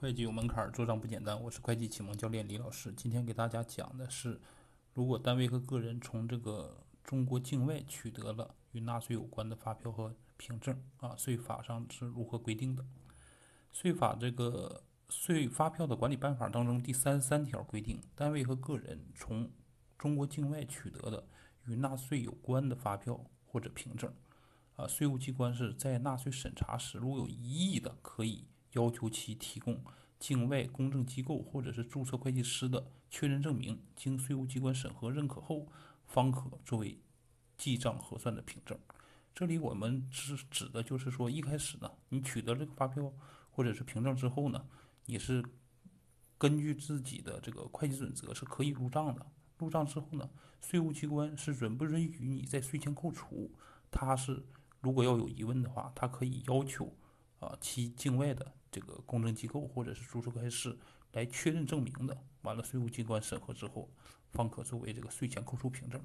会计有门槛，做账不简单。我是会计启蒙教练李老师，今天给大家讲的是，如果单位和个人从这个中国境外取得了与纳税有关的发票和凭证啊，税法上是如何规定的？税法这个税发票的管理办法当中第三十三条规定，单位和个人从中国境外取得的与纳税有关的发票或者凭证，啊，税务机关是在纳税审查时，如果有异议的，可以。要求其提供境外公证机构或者是注册会计师的确认证明，经税务机关审核认可后，方可作为记账核算的凭证。这里我们指指的就是说，一开始呢，你取得这个发票或者是凭证之后呢，你是根据自己的这个会计准则是可以入账的。入账之后呢，税务机关是准不允许你在税前扣除。他是如果要有疑问的话，他可以要求啊其境外的。这个公证机构或者是注册会计师来确认证明的，完了税务机关审核之后，方可作为这个税前扣除凭证。